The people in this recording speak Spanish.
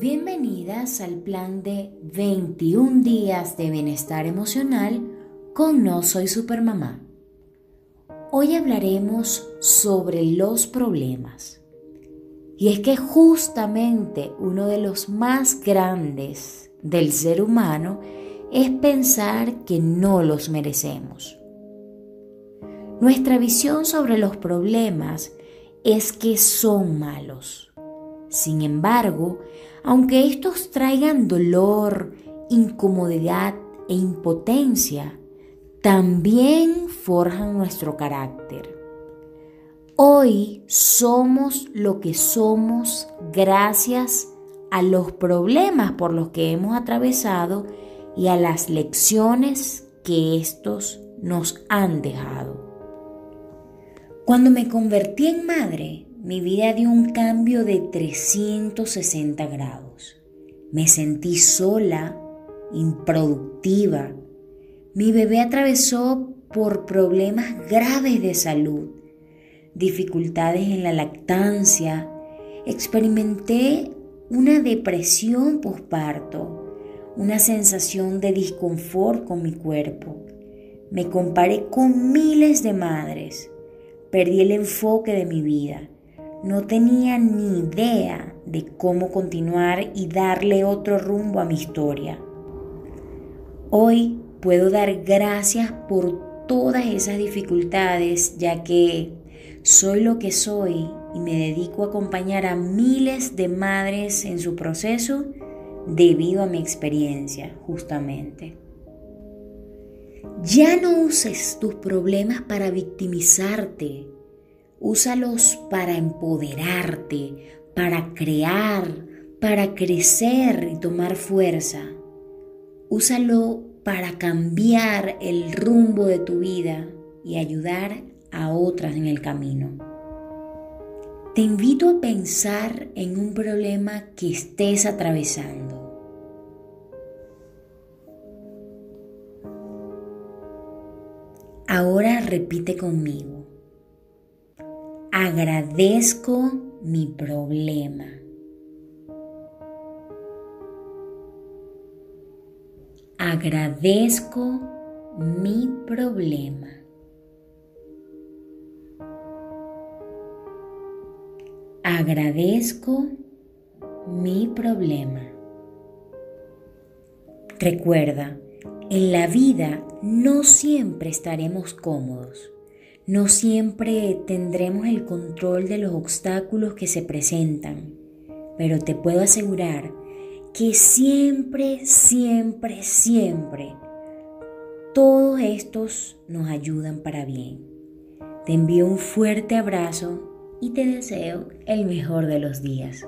Bienvenidas al plan de 21 días de bienestar emocional con No Soy Supermamá. Hoy hablaremos sobre los problemas. Y es que justamente uno de los más grandes del ser humano es pensar que no los merecemos. Nuestra visión sobre los problemas es que son malos. Sin embargo, aunque estos traigan dolor, incomodidad e impotencia, también forjan nuestro carácter. Hoy somos lo que somos gracias a los problemas por los que hemos atravesado y a las lecciones que estos nos han dejado. Cuando me convertí en madre, mi vida dio un cambio de 360 grados. Me sentí sola, improductiva. Mi bebé atravesó por problemas graves de salud, dificultades en la lactancia. Experimenté una depresión posparto, una sensación de disconfort con mi cuerpo. Me comparé con miles de madres. Perdí el enfoque de mi vida no tenía ni idea de cómo continuar y darle otro rumbo a mi historia. Hoy puedo dar gracias por todas esas dificultades ya que soy lo que soy y me dedico a acompañar a miles de madres en su proceso debido a mi experiencia justamente. Ya no uses tus problemas para victimizarte Úsalos para empoderarte, para crear, para crecer y tomar fuerza. Úsalo para cambiar el rumbo de tu vida y ayudar a otras en el camino. Te invito a pensar en un problema que estés atravesando. Ahora repite conmigo. Agradezco mi problema. Agradezco mi problema. Agradezco mi problema. Recuerda, en la vida no siempre estaremos cómodos. No siempre tendremos el control de los obstáculos que se presentan, pero te puedo asegurar que siempre, siempre, siempre todos estos nos ayudan para bien. Te envío un fuerte abrazo y te deseo el mejor de los días.